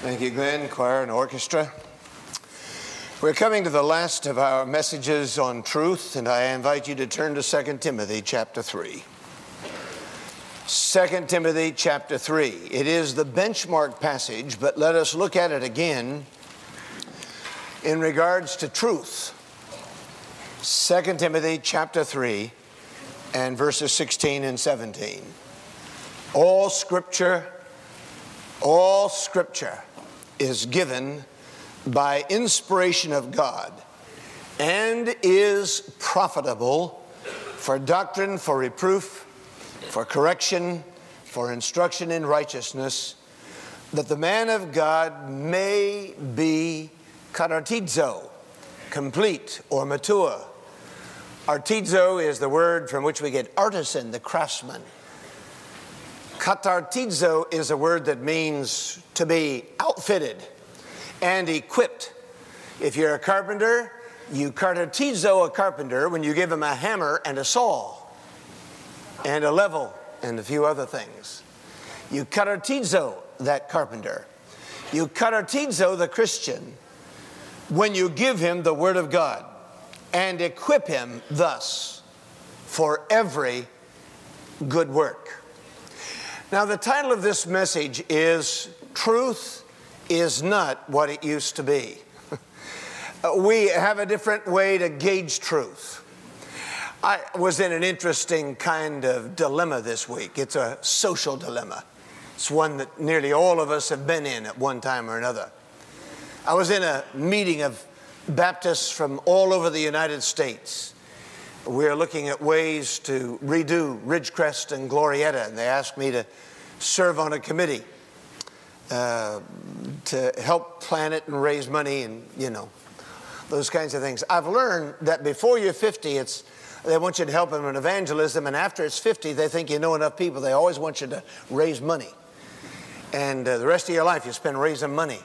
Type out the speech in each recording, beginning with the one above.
Thank you, Glenn, choir and orchestra. We're coming to the last of our messages on truth, and I invite you to turn to 2 Timothy chapter 3. 2 Timothy chapter 3. It is the benchmark passage, but let us look at it again in regards to truth. 2 Timothy chapter 3 and verses 16 and 17. All scripture, all scripture is given by inspiration of God and is profitable for doctrine, for reproof, for correction, for instruction in righteousness, that the man of God may be katartizo, complete or mature. Artizo is the word from which we get artisan, the craftsman. Katartizo is a word that means to be outfitted and equipped. If you're a carpenter, you katartizo a carpenter when you give him a hammer and a saw and a level and a few other things. You katartizo that carpenter. You katartizo the Christian when you give him the Word of God and equip him thus for every good work. Now, the title of this message is Truth is Not What It Used to Be. we have a different way to gauge truth. I was in an interesting kind of dilemma this week. It's a social dilemma. It's one that nearly all of us have been in at one time or another. I was in a meeting of Baptists from all over the United States. We're looking at ways to redo Ridgecrest and Glorieta, and they asked me to serve on a committee uh, to help plan it and raise money and, you know, those kinds of things. I've learned that before you're 50, it's they want you to help them in evangelism, and after it's 50, they think you know enough people. They always want you to raise money. And uh, the rest of your life, you spend raising money.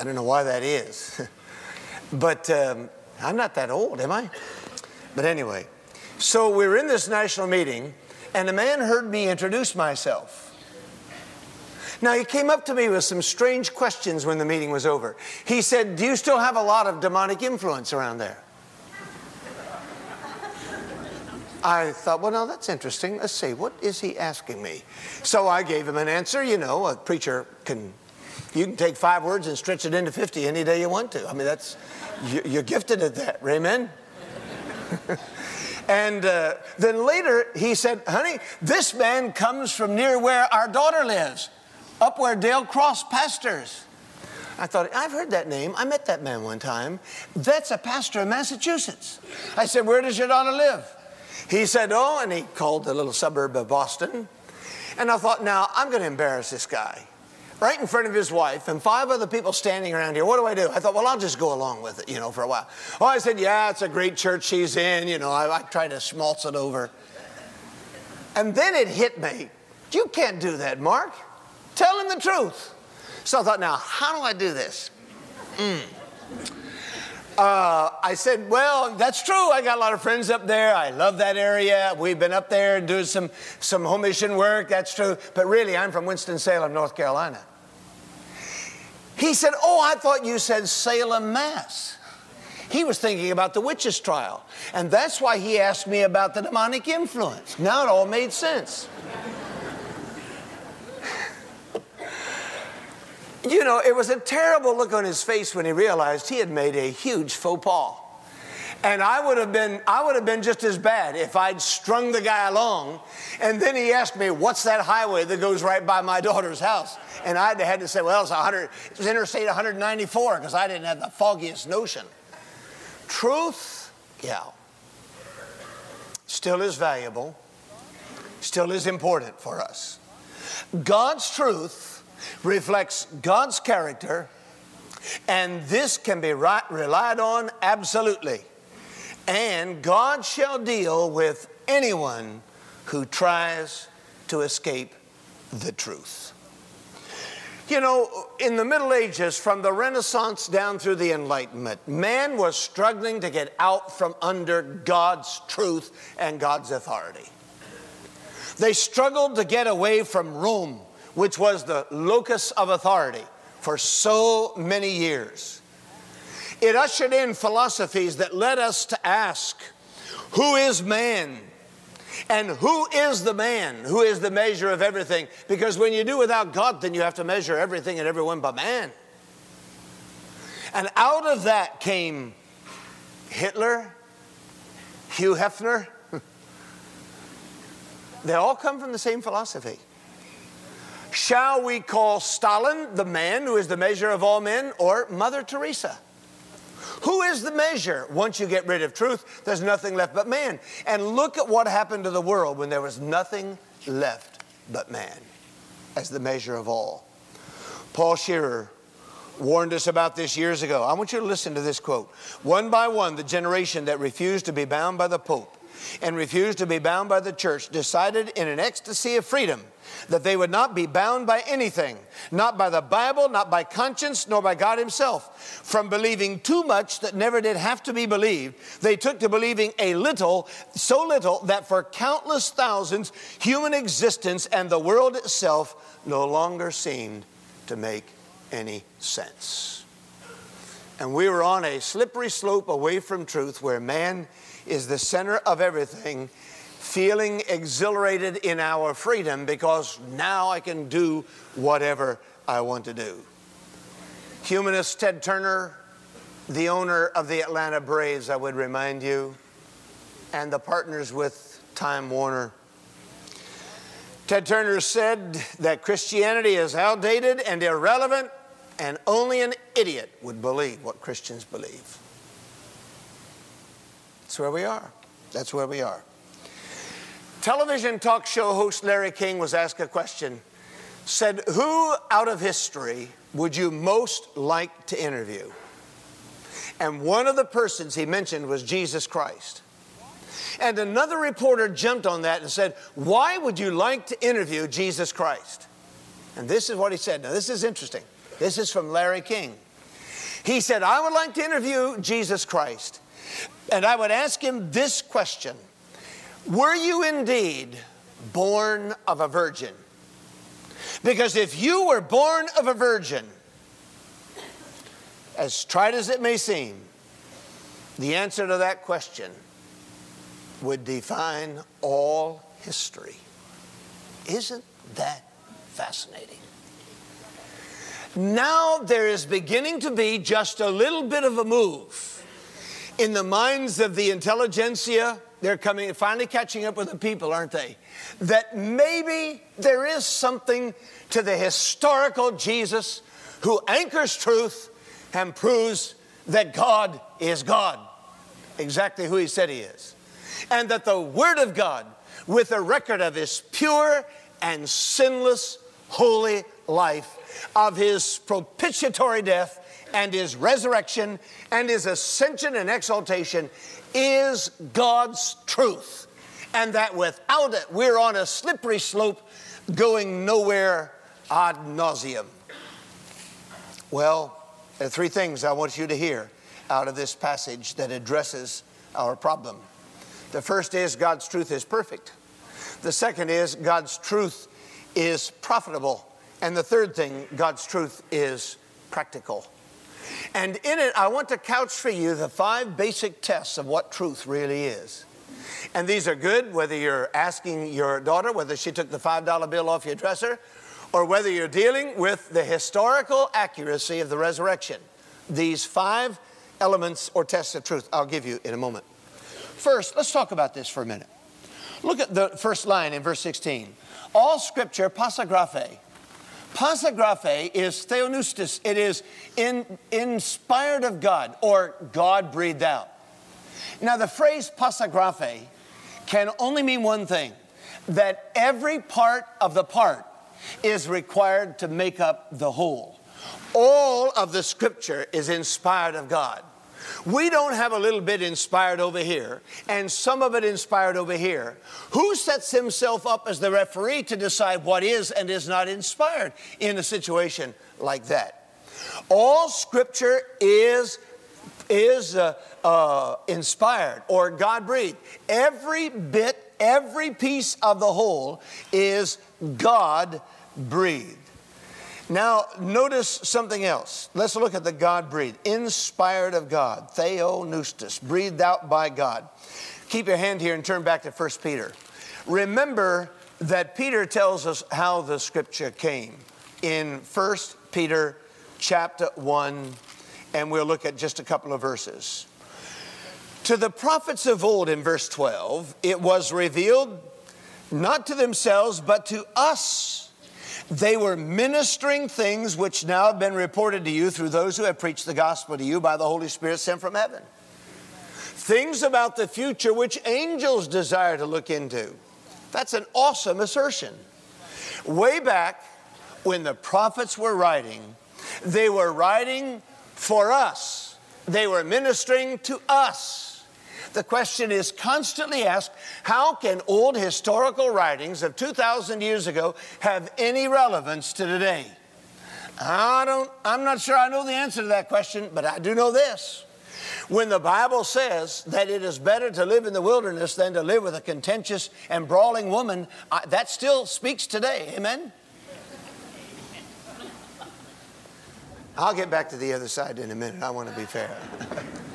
I don't know why that is. but um, I'm not that old, am I? But anyway, so we were in this national meeting, and a man heard me introduce myself. Now, he came up to me with some strange questions when the meeting was over. He said, Do you still have a lot of demonic influence around there? I thought, well, now that's interesting. Let's see, what is he asking me? So I gave him an answer. You know, a preacher can, you can take five words and stretch it into 50 any day you want to. I mean, that's, you're gifted at that. Amen? and uh, then later he said, honey, this man comes from near where our daughter lives, up where Dale Cross pastors. I thought, I've heard that name. I met that man one time. That's a pastor in Massachusetts. I said, Where does your daughter live? He said, Oh, and he called the little suburb of Boston. And I thought, Now, I'm going to embarrass this guy right in front of his wife and five other people standing around here. What do I do? I thought, well, I'll just go along with it, you know, for a while. Oh, I said, yeah, it's a great church she's in. You know, I, I tried to schmaltz it over. And then it hit me. You can't do that, Mark. Tell him the truth. So I thought, now, how do I do this? Mm. Uh, I said, Well, that's true. I got a lot of friends up there. I love that area. We've been up there and doing some, some home mission work. That's true. But really, I'm from Winston-Salem, North Carolina. He said, Oh, I thought you said Salem, Mass. He was thinking about the witches' trial. And that's why he asked me about the demonic influence. Now it all made sense. You know, it was a terrible look on his face when he realized he had made a huge faux pas. And I would have been, I would have been just as bad if I'd strung the guy along. And then he asked me, "What's that highway that goes right by my daughter's house?" And I had to say, "Well, it's 100, it's Interstate 194," because I didn't have the foggiest notion. Truth, yeah, still is valuable, still is important for us. God's truth reflects God's character, and this can be right, relied on absolutely. And God shall deal with anyone who tries to escape the truth. You know, in the Middle Ages, from the Renaissance down through the Enlightenment, man was struggling to get out from under God's truth and God's authority. They struggled to get away from Rome which was the locus of authority, for so many years. It ushered in philosophies that led us to ask, who is man? And who is the man? Who is the measure of everything? Because when you do without God, then you have to measure everything and everyone by man. And out of that came Hitler, Hugh Hefner. they all come from the same philosophy. Shall we call Stalin the man who is the measure of all men or Mother Teresa? Who is the measure? Once you get rid of truth, there's nothing left but man. And look at what happened to the world when there was nothing left but man as the measure of all. Paul Scherer warned us about this years ago. I want you to listen to this quote. One by one, the generation that refused to be bound by the Pope and refused to be bound by the church decided in an ecstasy of freedom that they would not be bound by anything, not by the Bible, not by conscience, nor by God Himself. From believing too much that never did have to be believed, they took to believing a little, so little that for countless thousands, human existence and the world itself no longer seemed to make any sense. And we were on a slippery slope away from truth where man is the center of everything, feeling exhilarated in our freedom because now I can do whatever I want to do. Humanist Ted Turner, the owner of the Atlanta Braves, I would remind you, and the partners with Time Warner. Ted Turner said that Christianity is outdated and irrelevant, and only an idiot would believe what Christians believe. That's where we are. That's where we are. Television talk show host Larry King was asked a question. Said, Who out of history would you most like to interview? And one of the persons he mentioned was Jesus Christ. And another reporter jumped on that and said, Why would you like to interview Jesus Christ? And this is what he said. Now, this is interesting. This is from Larry King. He said, I would like to interview Jesus Christ and I would ask him this question Were you indeed born of a virgin? Because if you were born of a virgin, as trite as it may seem, the answer to that question would define all history. Isn't that fascinating? Now there is beginning to be just a little bit of a move in the minds of the intelligentsia, they're coming, finally catching up with the people, aren't they? That maybe there is something to the historical Jesus who anchors truth and proves that God is God, exactly who he said he is. And that the Word of God, with a record of his pure and sinless, holy life, of his propitiatory death and his resurrection and his ascension and exaltation is God's truth. And that without it, we're on a slippery slope going nowhere ad nauseum. Well, there are three things I want you to hear out of this passage that addresses our problem. The first is God's truth is perfect. The second is God's truth is profitable. And the third thing, God's truth is practical. And in it, I want to couch for you the five basic tests of what truth really is. And these are good whether you're asking your daughter whether she took the $5 bill off your dresser or whether you're dealing with the historical accuracy of the resurrection. These five elements or tests of truth I'll give you in a moment. First, let's talk about this for a minute. Look at the first line in verse 16. All scripture, passagraphe, Passagraphe is theopneustos. It is in, inspired of God or God breathed out. Now, the phrase passagraphe can only mean one thing that every part of the part is required to make up the whole. All of the scripture is inspired of God. We don't have a little bit inspired over here and some of it inspired over here. Who sets himself up as the referee to decide what is and is not inspired in a situation like that? All scripture is is uh, uh, inspired or God breathed. Every bit, every piece of the whole is God breathed. Now, notice something else. Let's look at the God breathed, inspired of God, theopneustos, breathed out by God. Keep your hand here and turn back to 1 Peter. Remember that Peter tells us how the scripture came in 1 Peter chapter 1, and we'll look at just a couple of verses. To the prophets of old, in verse 12, it was revealed not to themselves, but to us. They were ministering things which now have been reported to you through those who have preached the gospel to you by the Holy Spirit sent from heaven. Things about the future which angels desire to look into. That's an awesome assertion. Way back when the prophets were writing, they were writing for us, they were ministering to us. The question is constantly asked how can old historical writings of 2,000 years ago have any relevance to today? I don't, I'm not sure I know the answer to that question, but I do know this. When the Bible says that it is better to live in the wilderness than to live with a contentious and brawling woman, I, that still speaks today. Amen? I'll get back to the other side in a minute. I want to be fair.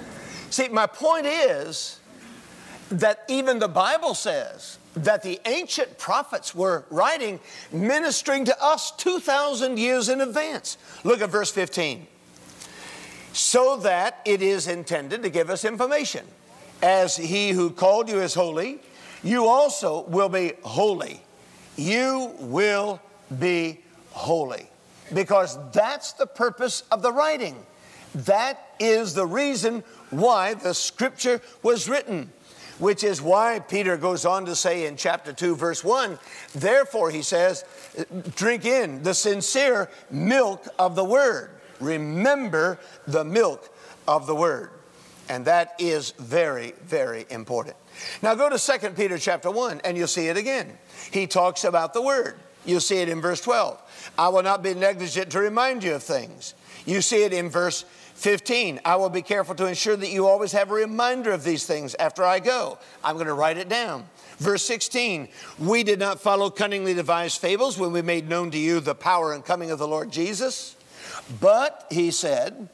See, my point is that even the Bible says that the ancient prophets were writing, ministering to us 2,000 years in advance. Look at verse 15. So that it is intended to give us information. As he who called you is holy, you also will be holy. You will be holy. Because that's the purpose of the writing. That is the reason why the scripture was written, which is why Peter goes on to say in chapter 2, verse 1, therefore, he says, drink in the sincere milk of the word. Remember the milk of the word. And that is very, very important. Now go to 2 Peter chapter 1 and you'll see it again. He talks about the word. You'll see it in verse 12. I will not be negligent to remind you of things. You see it in verse 15, I will be careful to ensure that you always have a reminder of these things after I go. I'm going to write it down. Verse 16, we did not follow cunningly devised fables when we made known to you the power and coming of the Lord Jesus. But, he said,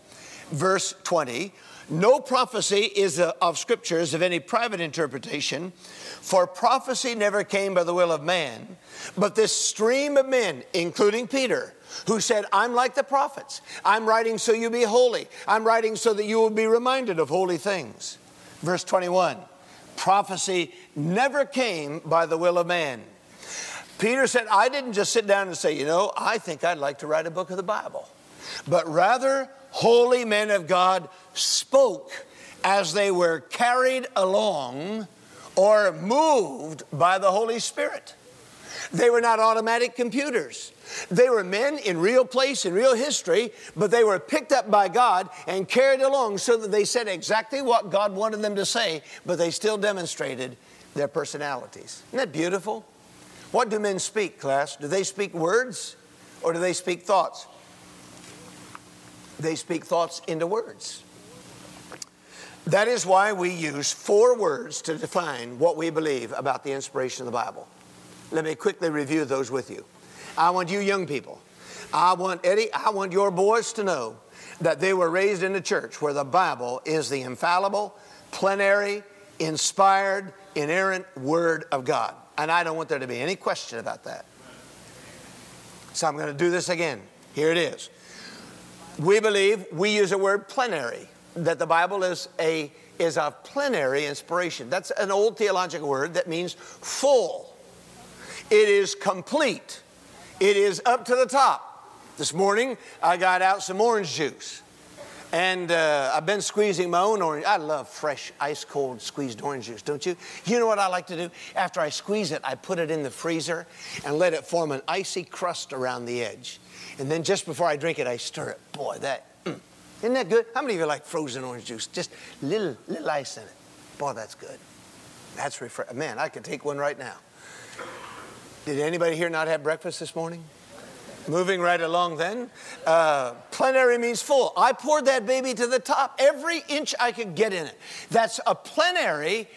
verse 20, no prophecy is uh, of scriptures of any private interpretation, for prophecy never came by the will of man, but this stream of men, including Peter, who said, I'm like the prophets. I'm writing so you be holy. I'm writing so that you will be reminded of holy things. Verse 21 prophecy never came by the will of man. Peter said, I didn't just sit down and say, you know, I think I'd like to write a book of the Bible, but rather, holy men of God spoke as they were carried along or moved by the Holy Spirit. They were not automatic computers. They were men in real place, in real history, but they were picked up by God and carried along so that they said exactly what God wanted them to say, but they still demonstrated their personalities. Isn't that beautiful? What do men speak, class? Do they speak words or do they speak thoughts? They speak thoughts into words. That is why we use four words to define what we believe about the inspiration of the Bible. Let me quickly review those with you. I want you young people, I want Eddie, I want your boys to know that they were raised in a church where the Bible is the infallible, plenary, inspired, inerrant Word of God. And I don't want there to be any question about that. So I'm going to do this again. Here it is. We believe we use the word plenary, that the Bible is a is a plenary inspiration. That's an old theological word that means full. It is complete. It is up to the top. This morning, I got out some orange juice. And uh, I've been squeezing my own orange. I love fresh, ice cold squeezed orange juice, don't you? You know what I like to do? After I squeeze it, I put it in the freezer and let it form an icy crust around the edge. And then just before I drink it, I stir it. Boy, that, isn't that good? How many of you like frozen orange juice? Just little, little ice in it. Boy, that's good. That's refreshing. Man, I could take one right now. Did anybody here not have breakfast this morning? Moving right along then. Uh, plenary means full. I poured that baby to the top, every inch I could get in it. That's a plenary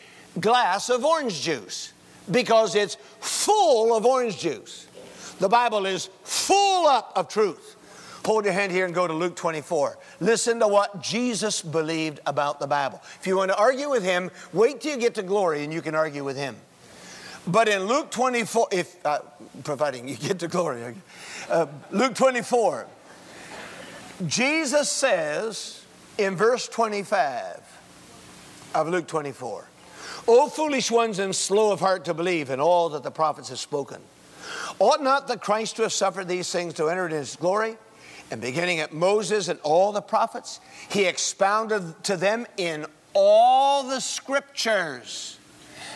glass of orange juice because it's full of orange juice. The Bible is full up of truth. Hold your hand here and go to Luke 24. Listen to what Jesus believed about the Bible. If you want to argue with him, wait till you get to glory and you can argue with him. But in Luke 24, if uh, providing you get to glory, uh, Luke 24, Jesus says in verse 25 of Luke 24, O foolish ones and slow of heart to believe in all that the prophets have spoken. Ought not the Christ to have suffered these things to enter into his glory? And beginning at Moses and all the prophets, he expounded to them in all the scriptures.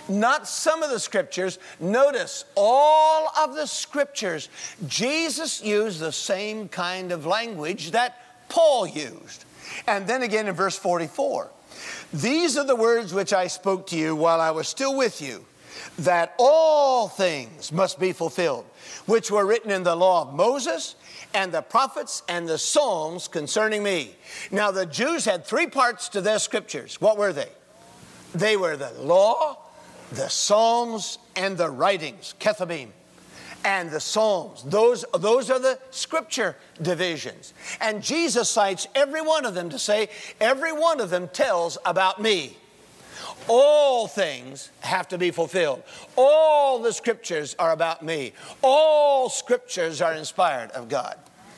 Not some of the scriptures. Notice all of the scriptures. Jesus used the same kind of language that Paul used. And then again in verse 44 These are the words which I spoke to you while I was still with you, that all things must be fulfilled, which were written in the law of Moses and the prophets and the Psalms concerning me. Now, the Jews had three parts to their scriptures. What were they? They were the law, the Psalms, and the writings, Ketubim, and the Psalms. Those, those are the scripture divisions. And Jesus cites every one of them to say, every one of them tells about me. All things have to be fulfilled. All the scriptures are about me. All scriptures are inspired of God.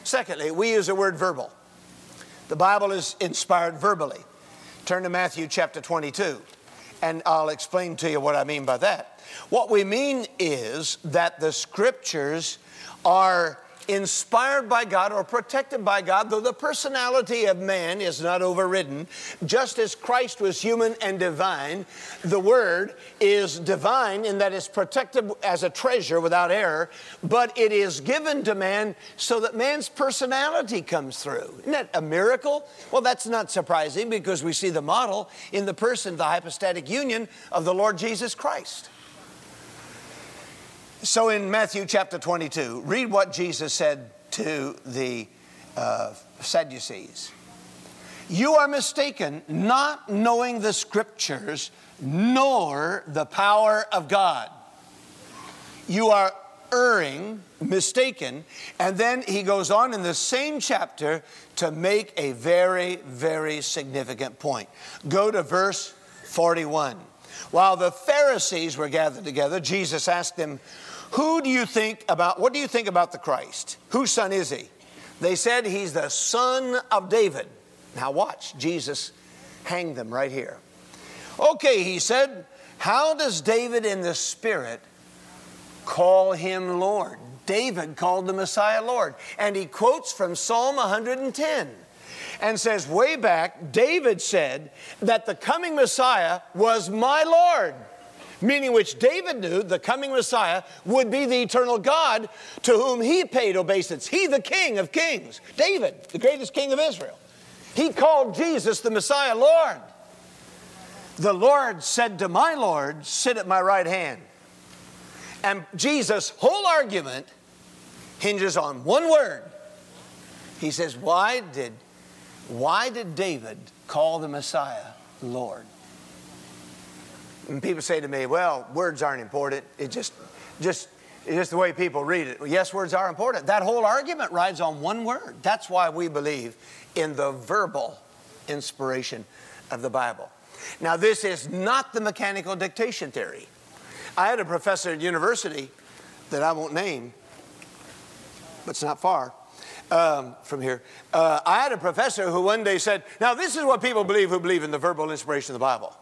Secondly, we use the word verbal. The Bible is inspired verbally. Turn to Matthew chapter 22, and I'll explain to you what I mean by that. What we mean is that the scriptures are inspired by God or protected by God, though the personality of man is not overridden. Just as Christ was human and divine, the Word is divine in that it's protected as a treasure without error, but it is given to man so that man's personality comes through. Isn't that a miracle? Well, that's not surprising because we see the model in the person, the hypostatic union of the Lord Jesus Christ. So in Matthew chapter 22, read what Jesus said to the uh, Sadducees. You are mistaken, not knowing the scriptures nor the power of God. You are erring, mistaken. And then he goes on in the same chapter to make a very, very significant point. Go to verse 41. While the Pharisees were gathered together, Jesus asked them, who do you think about, what do you think about the Christ? Whose son is he? They said he's the son of David. Now watch, Jesus hanged them right here. Okay, he said, how does David in the Spirit call him Lord? David called the Messiah Lord. And he quotes from Psalm 110 and says, way back, David said that the coming Messiah was my Lord meaning which David knew the coming Messiah would be the eternal God to whom he paid obeisance. He, the King of kings, David, the greatest king of Israel. He called Jesus the Messiah Lord. The Lord said to my Lord, Sit at my right hand. And Jesus' whole argument hinges on one word. He says, Why did, why did David call the Messiah Lord? And people say to me, well, words aren't important. It just, just, it's just the way people read it. Yes, words are important. That whole argument rides on one word. That's why we believe in the verbal inspiration of the Bible. Now, this is not the mechanical dictation theory. I had a professor at university that I won't name, but it's not far um, from here. Uh, I had a professor who one day said, Now, this is what people believe who believe in the verbal inspiration of the Bible.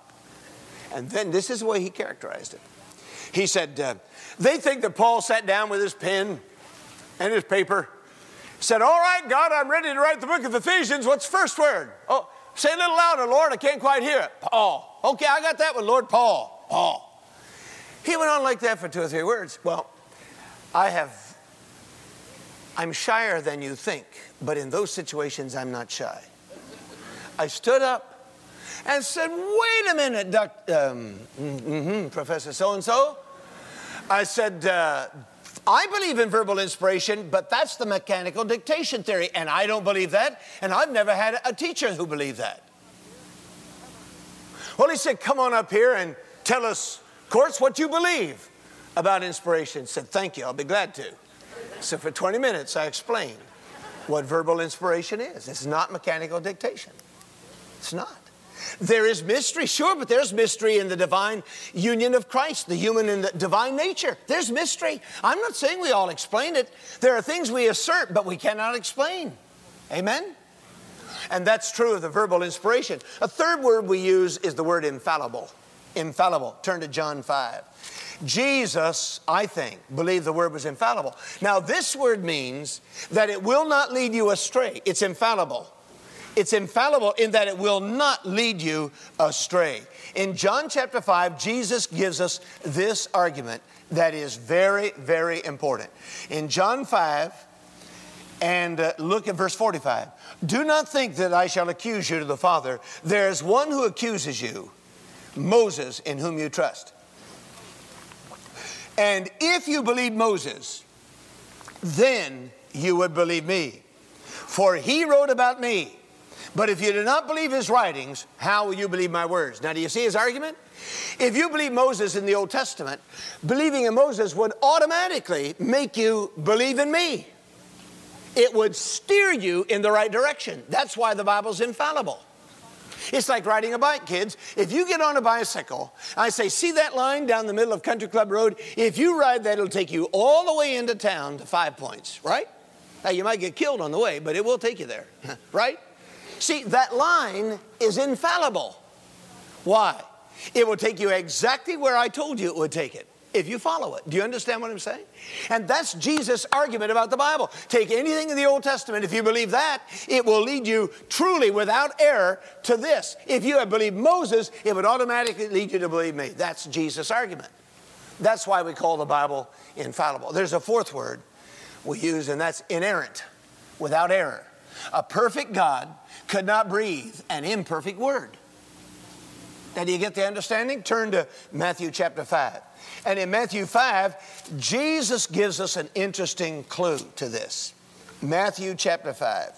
And then this is the way he characterized it. He said, uh, They think that Paul sat down with his pen and his paper, said, All right, God, I'm ready to write the book of Ephesians. What's the first word? Oh, say a little louder, Lord. I can't quite hear it. Paul. Okay, I got that one, Lord. Paul. Paul. He went on like that for two or three words. Well, I have, I'm shyer than you think, but in those situations, I'm not shy. I stood up and said, Wait a minute, doc, um, mm-hmm, Professor so and so. I said, uh, I believe in verbal inspiration, but that's the mechanical dictation theory, and I don't believe that, and I've never had a teacher who believed that. Well, he said, Come on up here and tell us, of course, what you believe about inspiration. I said, Thank you, I'll be glad to. So for 20 minutes, I explained what verbal inspiration is. It's not mechanical dictation. It's not. There is mystery, sure, but there's mystery in the divine union of Christ, the human and the divine nature. There's mystery. I'm not saying we all explain it. There are things we assert, but we cannot explain. Amen? And that's true of the verbal inspiration. A third word we use is the word infallible. Infallible. Turn to John 5. Jesus, I think, believed the word was infallible. Now, this word means that it will not lead you astray. It's infallible. It's infallible in that it will not lead you astray. In John chapter 5, Jesus gives us this argument that is very, very important. In John 5, and uh, look at verse 45. Do not think that I shall accuse you to the Father. There is one who accuses you, Moses, in whom you trust. And if you believe Moses, then you would believe me. For he wrote about me. But if you do not believe his writings, how will you believe my words? Now, do you see his argument? If you believe Moses in the Old Testament, believing in Moses would automatically make you believe in me. It would steer you in the right direction. That's why the Bible's infallible. It's like riding a bike, kids. If you get on a bicycle, I say, see that line down the middle of Country Club Road? If you ride that, it'll take you all the way into town to Five Points, right? Now, you might get killed on the way, but it will take you there, right? See, that line is infallible. Why? It will take you exactly where I told you it would take it if you follow it. Do you understand what I'm saying? And that's Jesus' argument about the Bible. Take anything in the Old Testament, if you believe that, it will lead you truly without error to this. If you have believed Moses, it would automatically lead you to believe me. That's Jesus' argument. That's why we call the Bible infallible. There's a fourth word we use, and that's inerrant, without error. A perfect God could not breathe an imperfect word. Now, do you get the understanding? Turn to Matthew chapter 5. And in Matthew 5, Jesus gives us an interesting clue to this. Matthew chapter 5,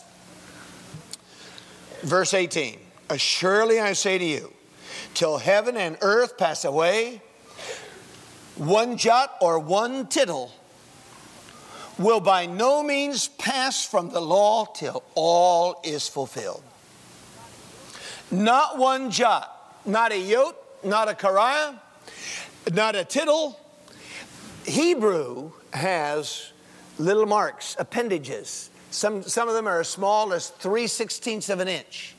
verse 18. Surely I say to you, till heaven and earth pass away, one jot or one tittle will by no means pass from the law till all is fulfilled. Not one jot, not a yot, not a kariah, not a tittle. Hebrew has little marks, appendages. Some, some of them are as small as 3 sixteenths of an inch.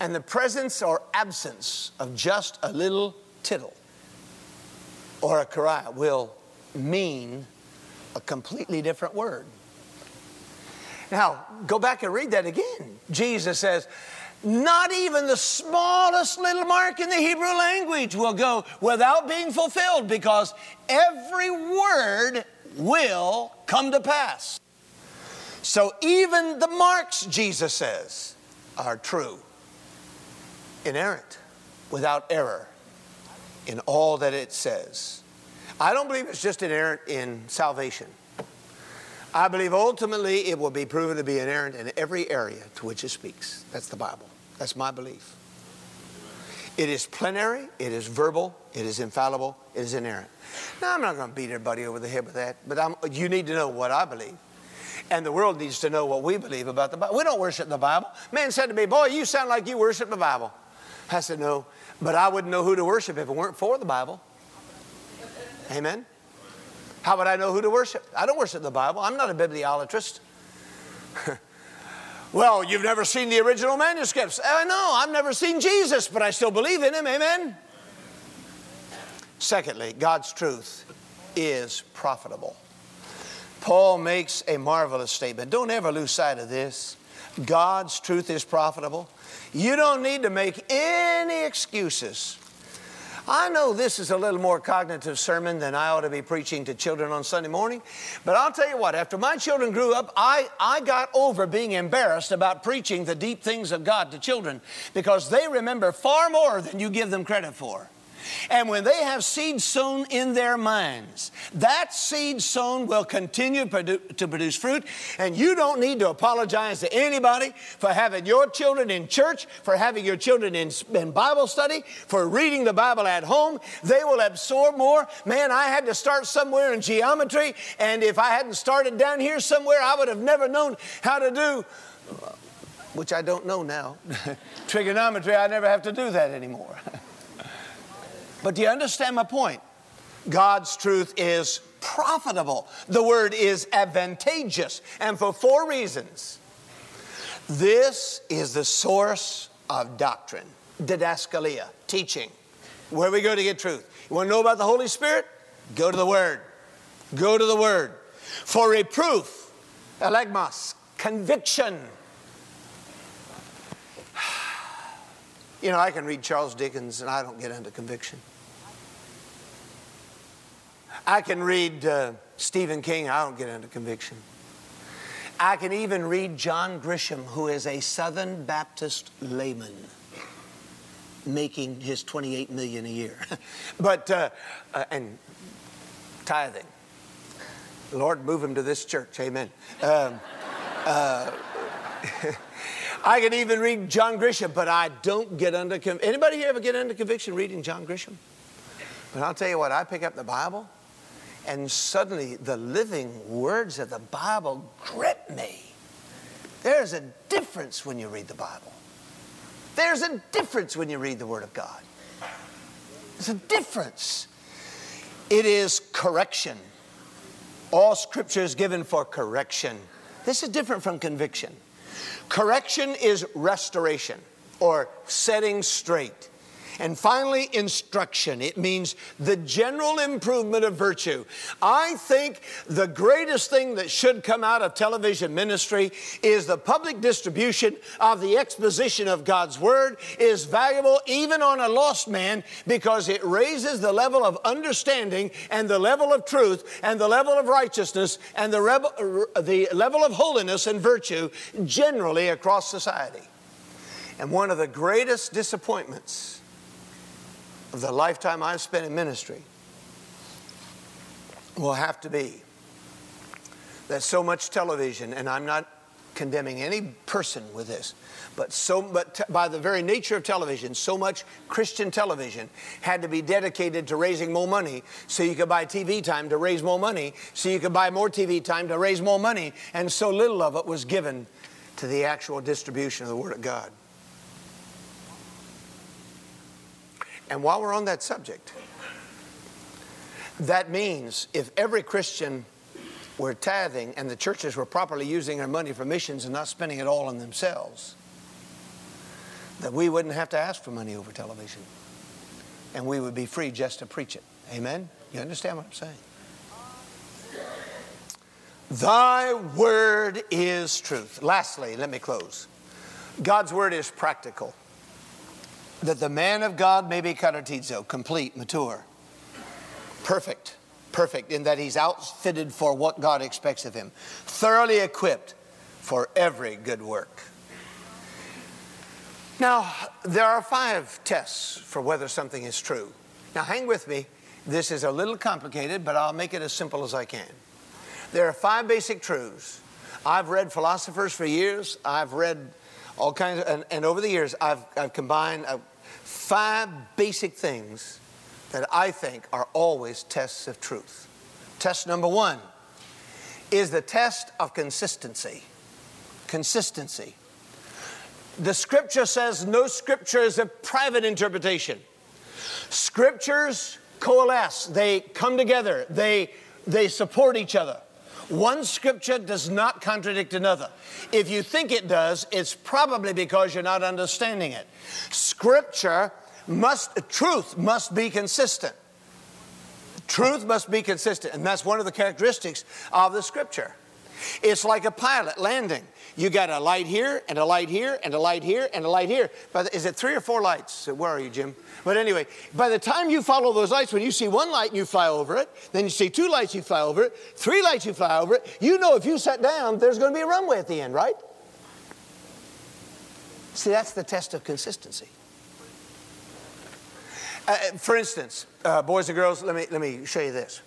And the presence or absence of just a little tittle or a kariah will mean a completely different word. Now, go back and read that again. Jesus says, not even the smallest little mark in the Hebrew language will go without being fulfilled because every word will come to pass. So even the marks, Jesus says, are true, inerrant, without error in all that it says. I don't believe it's just inerrant in salvation. I believe ultimately it will be proven to be inerrant in every area to which it speaks. That's the Bible. That's my belief. It is plenary, it is verbal, it is infallible, it is inerrant. Now, I'm not going to beat everybody over the head with that, but I'm, you need to know what I believe. And the world needs to know what we believe about the Bible. We don't worship the Bible. Man said to me, Boy, you sound like you worship the Bible. I said, No, but I wouldn't know who to worship if it weren't for the Bible. Amen? How would I know who to worship? I don't worship the Bible. I'm not a bibliolatryst. well, you've never seen the original manuscripts. Uh, I know, I've never seen Jesus, but I still believe in him. Amen? Secondly, God's truth is profitable. Paul makes a marvelous statement. Don't ever lose sight of this. God's truth is profitable. You don't need to make any excuses I know this is a little more cognitive sermon than I ought to be preaching to children on Sunday morning, but I'll tell you what, after my children grew up, I, I got over being embarrassed about preaching the deep things of God to children because they remember far more than you give them credit for. And when they have seed sown in their minds, that seed sown will continue to produce fruit. And you don't need to apologize to anybody for having your children in church, for having your children in, in Bible study, for reading the Bible at home. They will absorb more. Man, I had to start somewhere in geometry, and if I hadn't started down here somewhere, I would have never known how to do which I don't know now. Trigonometry, I never have to do that anymore. But do you understand my point? God's truth is profitable. The word is advantageous, and for four reasons. This is the source of doctrine, didaskalia, teaching, where we go to get truth. You want to know about the Holy Spirit? Go to the Word. Go to the Word. For reproof, elegmos, conviction. You know, I can read Charles Dickens and I don't get into conviction. I can read uh, Stephen King, I don't get into conviction. I can even read John Grisham, who is a Southern Baptist layman making his 28 million a year. but, uh, uh, and tithing. Lord, move him to this church. Amen. Um, uh, I can even read John Grisham, but I don't get under. Conviction. Anybody here ever get under conviction reading John Grisham? But I'll tell you what, I pick up the Bible and suddenly the living words of the Bible grip me. There's a difference when you read the Bible. There's a difference when you read the Word of God. There's a difference. It is correction. All Scripture is given for correction. This is different from conviction. Correction is restoration or setting straight. And finally, instruction. It means the general improvement of virtue. I think the greatest thing that should come out of television ministry is the public distribution of the exposition of God's Word is valuable even on a lost man because it raises the level of understanding and the level of truth and the level of righteousness and the, rebel, the level of holiness and virtue generally across society. And one of the greatest disappointments of the lifetime I've spent in ministry will have to be that so much television, and I'm not condemning any person with this, but so but t- by the very nature of television, so much Christian television had to be dedicated to raising more money so you could buy TV time to raise more money, so you could buy more TV time to raise more money, and so little of it was given to the actual distribution of the Word of God. And while we're on that subject, that means if every Christian were tithing and the churches were properly using their money for missions and not spending it all on themselves, that we wouldn't have to ask for money over television. And we would be free just to preach it. Amen? You understand what I'm saying? Thy word is truth. Lastly, let me close. God's word is practical that the man of God may be katartizo, complete, mature, perfect, perfect, in that he's outfitted for what God expects of him, thoroughly equipped for every good work. Now, there are five tests for whether something is true. Now, hang with me. This is a little complicated, but I'll make it as simple as I can. There are five basic truths. I've read philosophers for years. I've read all kinds of, and, and over the years, I've, I've combined uh, five basic things that I think are always tests of truth. Test number one is the test of consistency. Consistency. The scripture says no scripture is a private interpretation. Scriptures coalesce, they come together, they, they support each other. One scripture does not contradict another. If you think it does, it's probably because you're not understanding it. Scripture must, truth must be consistent. Truth must be consistent, and that's one of the characteristics of the scripture. It's like a pilot landing. You got a light here, and a light here, and a light here, and a light here. But is it three or four lights? Where are you, Jim? But anyway, by the time you follow those lights, when you see one light and you fly over it, then you see two lights, you fly over it, three lights, you fly over it, you know if you sat down, there's going to be a runway at the end, right? See, that's the test of consistency. Uh, for instance, uh, boys and girls, let me, let me show you this.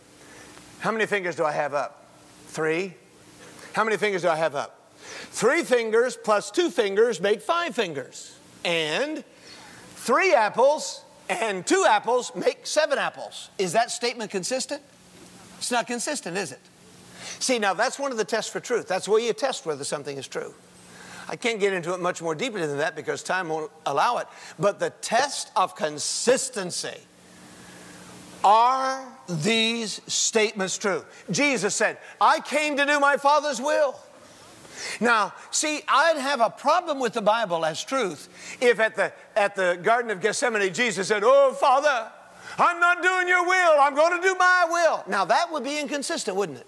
How many fingers do I have up? Three. How many fingers do I have up? Three fingers plus two fingers make five fingers. And three apples and two apples make seven apples. Is that statement consistent? It's not consistent, is it? See, now that's one of the tests for truth. That's where you test whether something is true. I can't get into it much more deeply than that because time won't allow it. But the test of consistency are these statements true? Jesus said, I came to do my Father's will. Now, see, I'd have a problem with the Bible as truth if at the, at the Garden of Gethsemane Jesus said, Oh, Father, I'm not doing your will, I'm going to do my will. Now, that would be inconsistent, wouldn't it?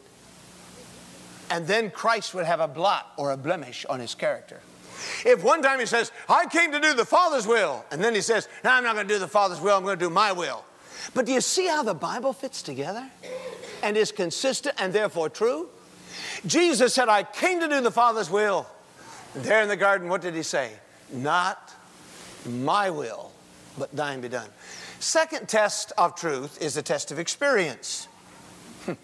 And then Christ would have a blot or a blemish on his character. If one time he says, I came to do the Father's will, and then he says, No, I'm not going to do the Father's will, I'm going to do my will. But do you see how the Bible fits together and is consistent and therefore true? Jesus said, I came to do the Father's will. There in the garden, what did he say? Not my will, but thine be done. Second test of truth is the test of experience.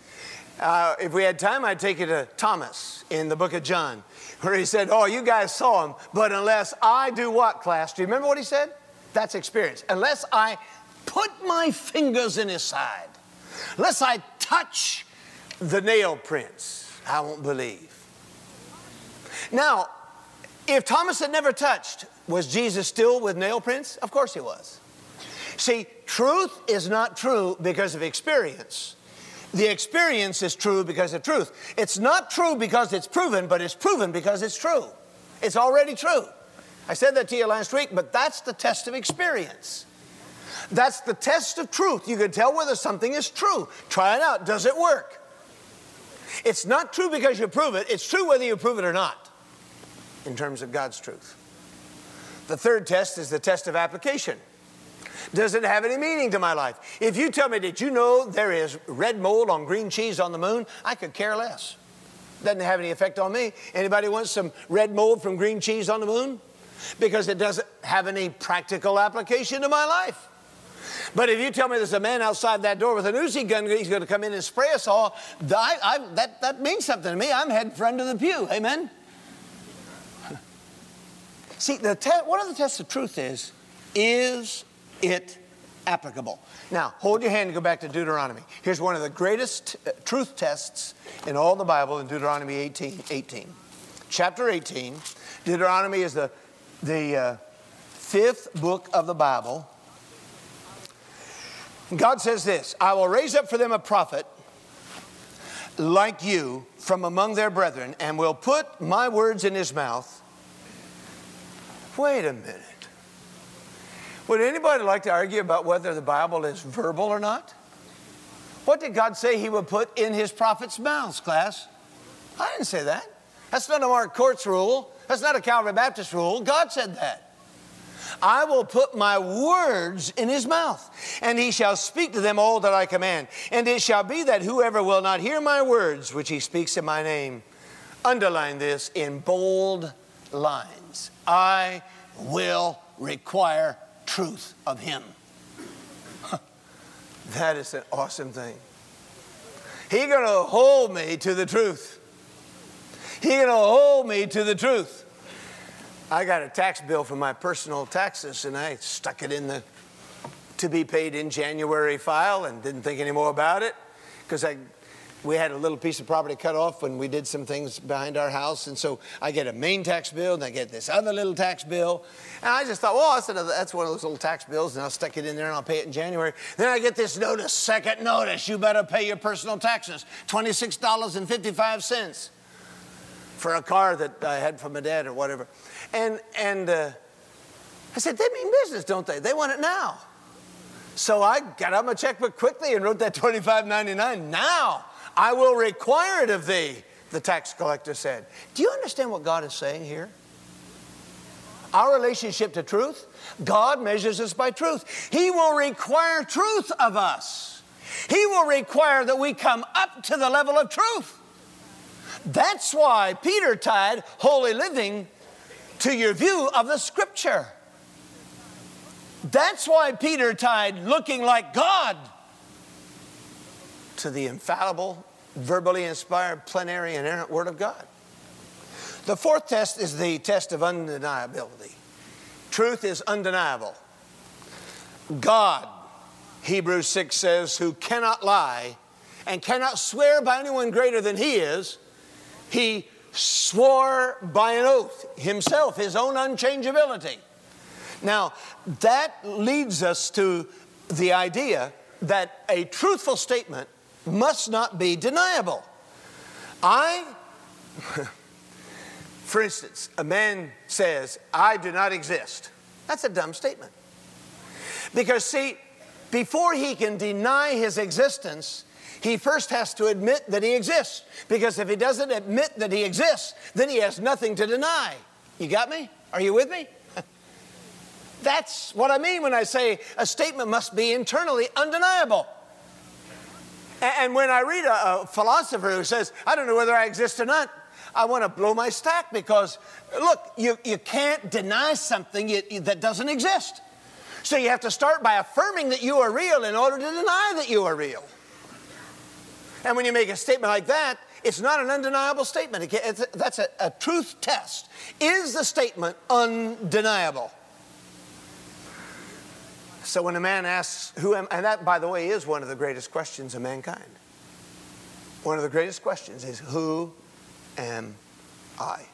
Uh, if we had time, I'd take you to Thomas in the book of John, where he said, Oh, you guys saw him, but unless I do what, class? Do you remember what he said? That's experience. Unless I put my fingers in his side, unless I touch the nail prints, I won't believe. Now, if Thomas had never touched, was Jesus still with nail prints? Of course he was. See, truth is not true because of experience. The experience is true because of truth. It's not true because it's proven, but it's proven because it's true. It's already true. I said that to you last week, but that's the test of experience. That's the test of truth. You can tell whether something is true. Try it out. Does it work? It's not true because you prove it, it's true whether you prove it or not, in terms of God's truth. The third test is the test of application. Does it have any meaning to my life? If you tell me, did you know there is red mold on green cheese on the moon? I could care less. Doesn't have any effect on me. Anybody want some red mold from green cheese on the moon? Because it doesn't have any practical application to my life. But if you tell me there's a man outside that door with an Uzi gun, he's going to come in and spray us all, I, I, that, that means something to me. I'm heading for under the pew. Amen? See, the te- one of the tests of truth is, is it applicable? Now, hold your hand and go back to Deuteronomy. Here's one of the greatest uh, truth tests in all the Bible in Deuteronomy 18. 18. Chapter 18, Deuteronomy is the, the uh, fifth book of the Bible. God says this I will raise up for them a prophet like you from among their brethren, and will put my words in his mouth. Wait a minute. Would anybody like to argue about whether the Bible is verbal or not? What did God say he would put in his prophets' mouths, class? I didn't say that. That's not a Mark Court's rule. That's not a Calvary Baptist rule. God said that. I will put my words in his mouth, and he shall speak to them all that I command. And it shall be that whoever will not hear my words, which he speaks in my name, underline this in bold lines I will require truth of him. that is an awesome thing. He's going to hold me to the truth. He's going to hold me to the truth. I got a tax bill for my personal taxes and I stuck it in the to be paid in January file and didn't think any more about it because I we had a little piece of property cut off when we did some things behind our house. And so I get a main tax bill and I get this other little tax bill. And I just thought, well, that's, another, that's one of those little tax bills and I'll stick it in there and I'll pay it in January. Then I get this notice, second notice, you better pay your personal taxes, $26.55 for a car that I had from my dad or whatever. And, and uh, I said, they mean business, don't they? They want it now. So I got out my checkbook quickly and wrote that $25.99 now. I will require it of thee, the tax collector said. Do you understand what God is saying here? Our relationship to truth, God measures us by truth. He will require truth of us. He will require that we come up to the level of truth. That's why Peter tied holy living to your view of the scripture. That's why Peter tied looking like God to the infallible, verbally inspired, plenary, inerrant Word of God. The fourth test is the test of undeniability. Truth is undeniable. God, Hebrews 6 says, who cannot lie and cannot swear by anyone greater than he is, he swore by an oath himself, his own unchangeability. Now, that leads us to the idea that a truthful statement must not be deniable. I, for instance, a man says, I do not exist. That's a dumb statement. Because, see, before he can deny his existence, he first has to admit that he exists. Because if he doesn't admit that he exists, then he has nothing to deny. You got me? Are you with me? That's what I mean when I say a statement must be internally undeniable. And when I read a, philosopher who says, I don't know whether I exist or not, I want to blow my stack because, look, you, you can't deny something that doesn't exist. So you have to start by affirming that you are real in order to deny that you are real. And when you make a statement like that, it's not an undeniable statement. It's that's a, a truth test. Is the statement undeniable? So when a man asks, Who am and that, by the way, is one of the greatest questions of mankind. One of the greatest questions is, Who am I?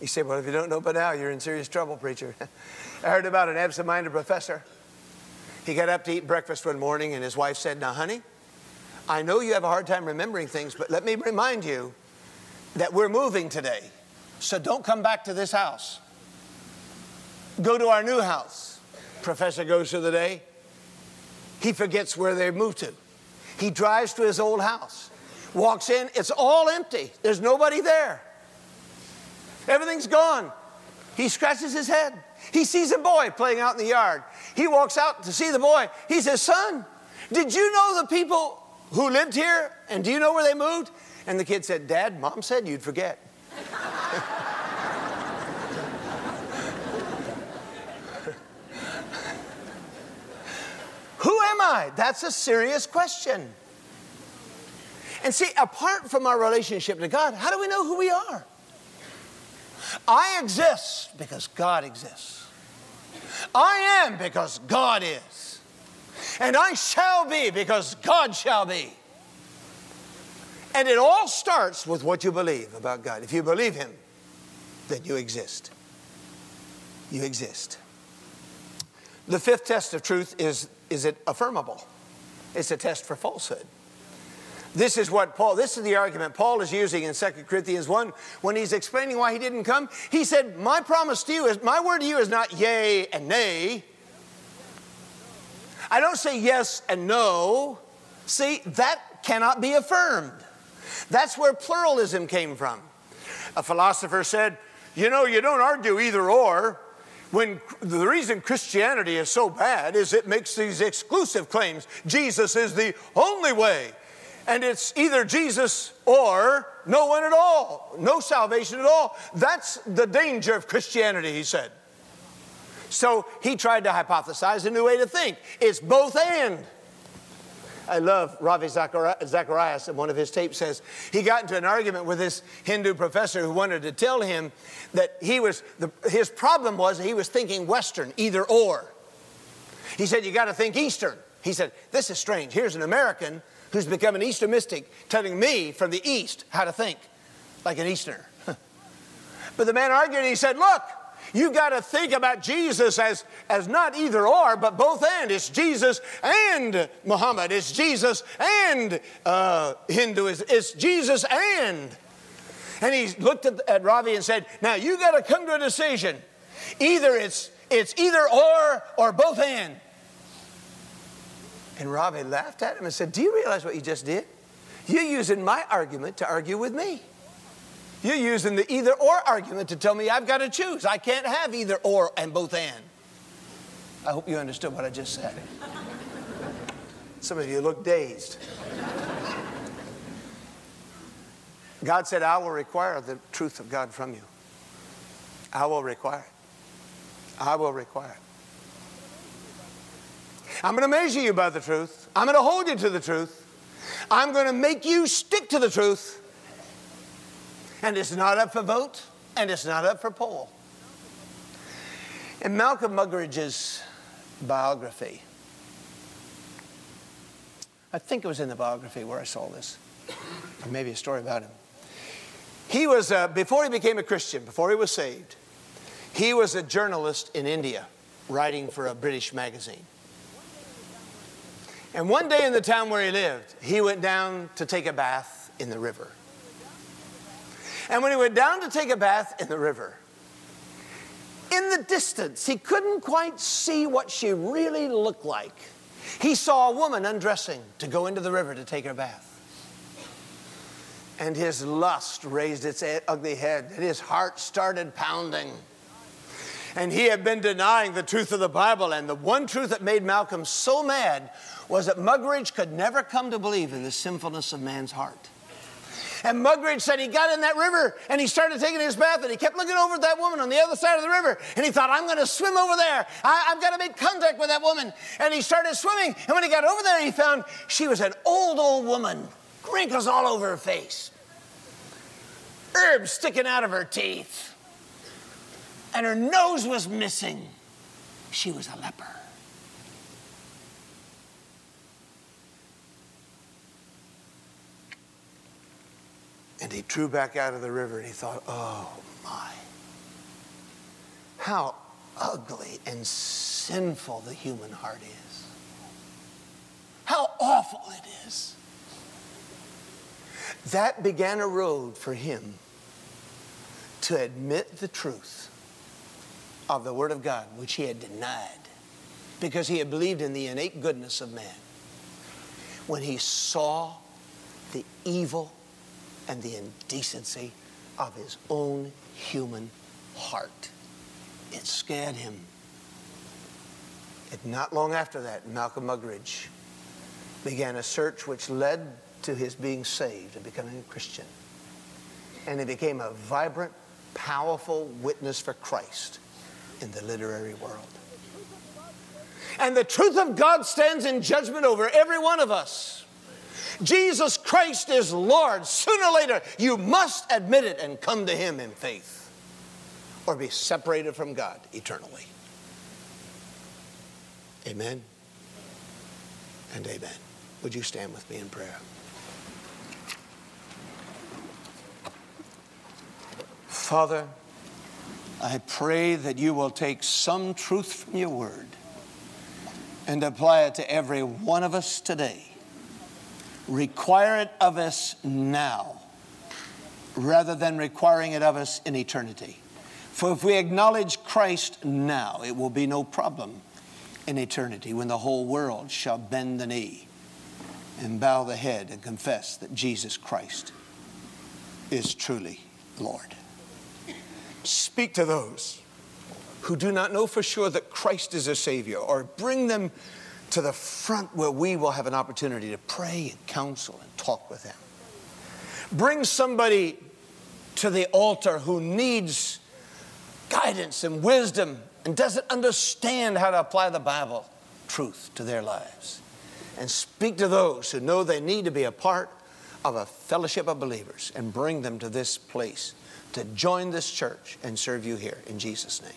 You say, Well, if you don't know by now, you're in serious trouble, preacher. I heard about an absent minded professor. He got up to eat breakfast one morning, and his wife said, Now, honey, I know you have a hard time remembering things, but let me remind you that we're moving today. So don't come back to this house. Go to our new house. Professor goes to the day. He forgets where they moved to. He drives to his old house, walks in, it's all empty. There's nobody there. Everything's gone. He scratches his head. He sees a boy playing out in the yard. He walks out to see the boy. He says, Son, did you know the people who lived here? And do you know where they moved? And the kid said, Dad, mom said you'd forget. Who am I? That's a serious question. And see, apart from our relationship to God, how do we know who we are? I exist because God exists. I am because God is. And I shall be because God shall be. And it all starts with what you believe about God. If you believe Him, then you exist. You exist. The fifth test of truth is is it affirmable? It's a test for falsehood. This is what Paul, this is the argument Paul is using in 2 Corinthians 1 when he's explaining why he didn't come. He said, My promise to you is, my word to you is not yea and nay. I don't say yes and no. See, that cannot be affirmed. That's where pluralism came from. A philosopher said, You know, you don't argue either or when the reason Christianity is so bad is it makes these exclusive claims. Jesus is the only way. And it's either Jesus or no one at all, no salvation at all. That's the danger of Christianity, he said. So he tried to hypothesize a new way to think. It's both and. I love Ravi Zacharias in one of his tapes says he got into an argument with this Hindu professor who wanted to tell him that he was, the, his problem was he was thinking Western, either or. He said, You got to think Eastern. He said, This is strange. Here's an American who's become an Eastern mystic telling me from the East how to think like an Easterner. but the man argued he said, Look, you got to think about Jesus as, as not either or, but both and. It's Jesus and Muhammad. It's Jesus and uh, Hinduism. It's Jesus and. And he looked at, at Ravi and said, Now you got to come to a decision. Either it's, it's either or or both and. And Ravi laughed at him and said, Do you realize what you just did? You're using my argument to argue with me. You're using the either or argument to tell me I've got to choose. I can't have either or and both and. I hope you understood what I just said. Some of you look dazed. God said, I will require the truth of God from you. I will require it. I will require it. I'm going to measure you by the truth. I'm going to hold you to the truth. I'm going to make you stick to the truth. And it's not up for vote, and it's not up for poll. In Malcolm Muggeridge's biography, I think it was in the biography where I saw this, or maybe a story about him. He was, uh, before he became a Christian, before he was saved, he was a journalist in India writing for a British magazine. And one day in the town where he lived, he went down to take a bath in the river. And when he went down to take a bath in the river, in the distance, he couldn't quite see what she really looked like. He saw a woman undressing to go into the river to take her bath. And his lust raised its ugly head, and his heart started pounding. And he had been denying the truth of the Bible. And the one truth that made Malcolm so mad was that Muggeridge could never come to believe in the sinfulness of man's heart. And Muggeridge said he got in that river and he started taking his bath and he kept looking over at that woman on the other side of the river and he thought, I'm going to swim over there. I, have got to make contact with that woman. And he started swimming. And when he got over there, he found she was an old, old woman, wrinkles all over her face, herbs sticking out of her teeth, and her nose was missing. She was a leper. And he drew back out of the river and he thought, oh my, how ugly and sinful the human heart is. How awful it is. That began a road for him to admit the truth of the Word of God, which he had denied because he had believed in the innate goodness of man. When he saw the evil and the indecency of his own human heart. It scared him. And not long after that, Malcolm Muggeridge began a search which led to his being saved and becoming a Christian. And he became a vibrant, powerful witness for Christ in the literary world. And the truth of God stands in judgment over every one of us. Jesus Christ is Lord. Sooner or later, you must admit it and come to Him in faith or be separated from God eternally. Amen and amen. Would you stand with me in prayer? Father, I pray that you will take some truth from your word and apply it to every one of us today require it of us now rather than requiring it of us in eternity. For if we acknowledge Christ now, it will be no problem in eternity when the whole world shall bend the knee and bow the head and confess that Jesus Christ is truly Lord. Speak to those who do not know for sure that Christ is a Savior or bring them to the front where we will have an opportunity to pray and counsel and talk with them. Bring somebody to the altar who needs guidance and wisdom and doesn't understand how to apply the Bible truth to their lives. And speak to those who know they need to be a part of a fellowship of believers and bring them to this place to join this church and serve you here in Jesus' name.